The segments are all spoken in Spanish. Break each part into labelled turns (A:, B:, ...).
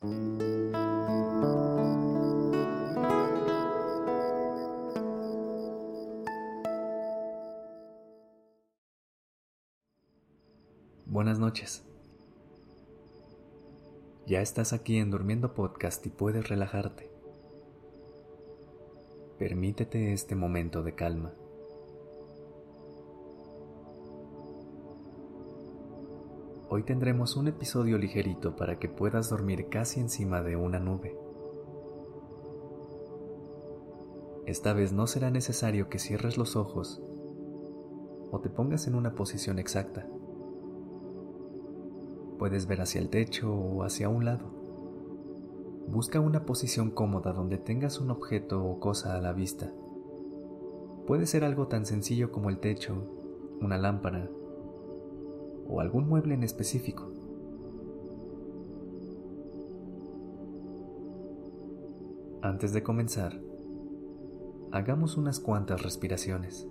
A: Buenas noches. Ya estás aquí en Durmiendo Podcast y puedes relajarte. Permítete este momento de calma. Hoy tendremos un episodio ligerito para que puedas dormir casi encima de una nube. Esta vez no será necesario que cierres los ojos o te pongas en una posición exacta. Puedes ver hacia el techo o hacia un lado. Busca una posición cómoda donde tengas un objeto o cosa a la vista. Puede ser algo tan sencillo como el techo, una lámpara o algún mueble en específico. Antes de comenzar, hagamos unas cuantas respiraciones.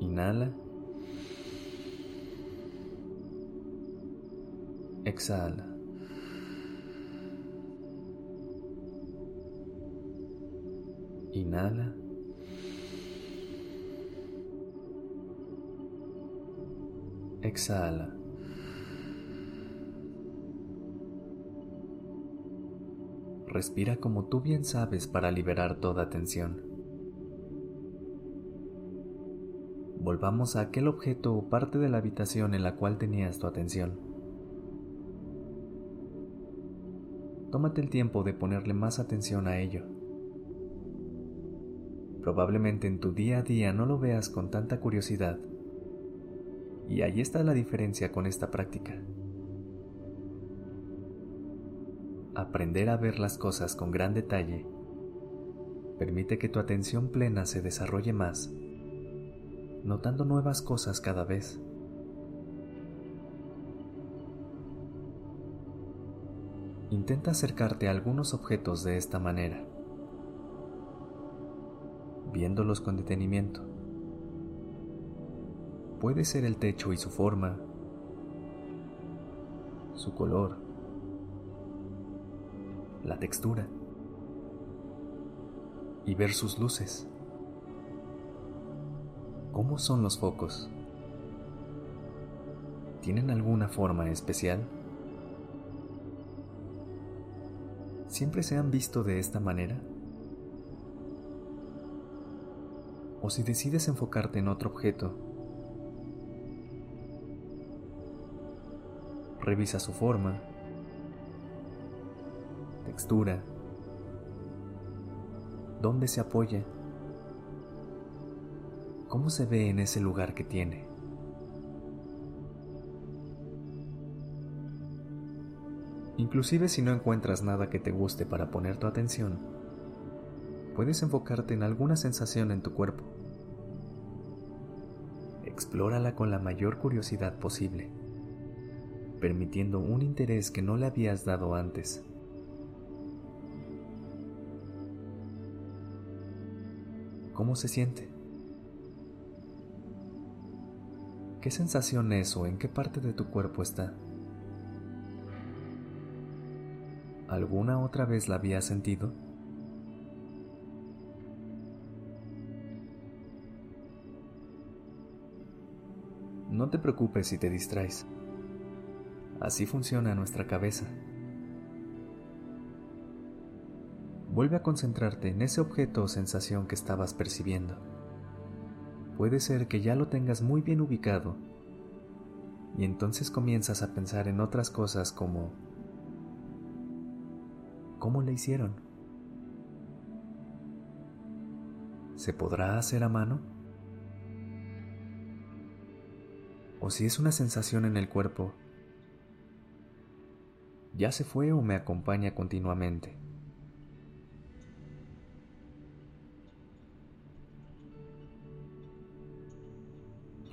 A: Inhala. Exhala. Inhala. Exhala. Respira como tú bien sabes para liberar toda tensión. Volvamos a aquel objeto o parte de la habitación en la cual tenías tu atención. Tómate el tiempo de ponerle más atención a ello. Probablemente en tu día a día no lo veas con tanta curiosidad y ahí está la diferencia con esta práctica. Aprender a ver las cosas con gran detalle permite que tu atención plena se desarrolle más, notando nuevas cosas cada vez. Intenta acercarte a algunos objetos de esta manera, viéndolos con detenimiento. Puede ser el techo y su forma, su color, la textura y ver sus luces. ¿Cómo son los focos? ¿Tienen alguna forma especial? ¿Siempre se han visto de esta manera? ¿O si decides enfocarte en otro objeto, Revisa su forma, textura, dónde se apoya, cómo se ve en ese lugar que tiene. Inclusive si no encuentras nada que te guste para poner tu atención, puedes enfocarte en alguna sensación en tu cuerpo. Explórala con la mayor curiosidad posible permitiendo un interés que no le habías dado antes. ¿Cómo se siente? ¿Qué sensación es o en qué parte de tu cuerpo está? ¿Alguna otra vez la habías sentido? No te preocupes si te distraes. Así funciona nuestra cabeza. Vuelve a concentrarte en ese objeto o sensación que estabas percibiendo. Puede ser que ya lo tengas muy bien ubicado y entonces comienzas a pensar en otras cosas como ¿cómo le hicieron? ¿Se podrá hacer a mano? ¿O si es una sensación en el cuerpo, ya se fue o me acompaña continuamente.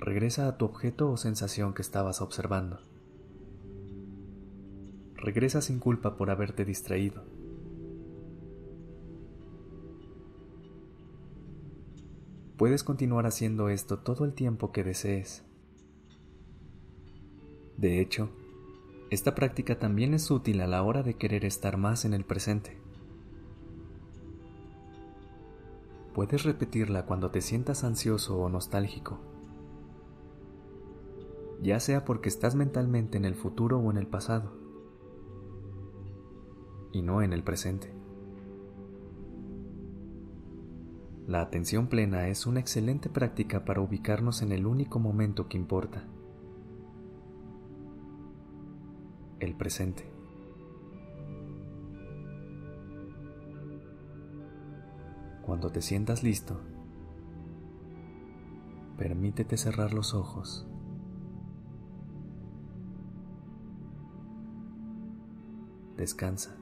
A: Regresa a tu objeto o sensación que estabas observando. Regresa sin culpa por haberte distraído. Puedes continuar haciendo esto todo el tiempo que desees. De hecho, Esta práctica también es útil a la hora de querer estar más en el presente. Puedes repetirla cuando te sientas ansioso o nostálgico, ya sea porque estás mentalmente en el futuro o en el pasado, y no en el presente. La atención plena es una excelente práctica para ubicarnos en el único momento que importa, el presente. Cuando te sientas listo, permítete cerrar los ojos. Descansa.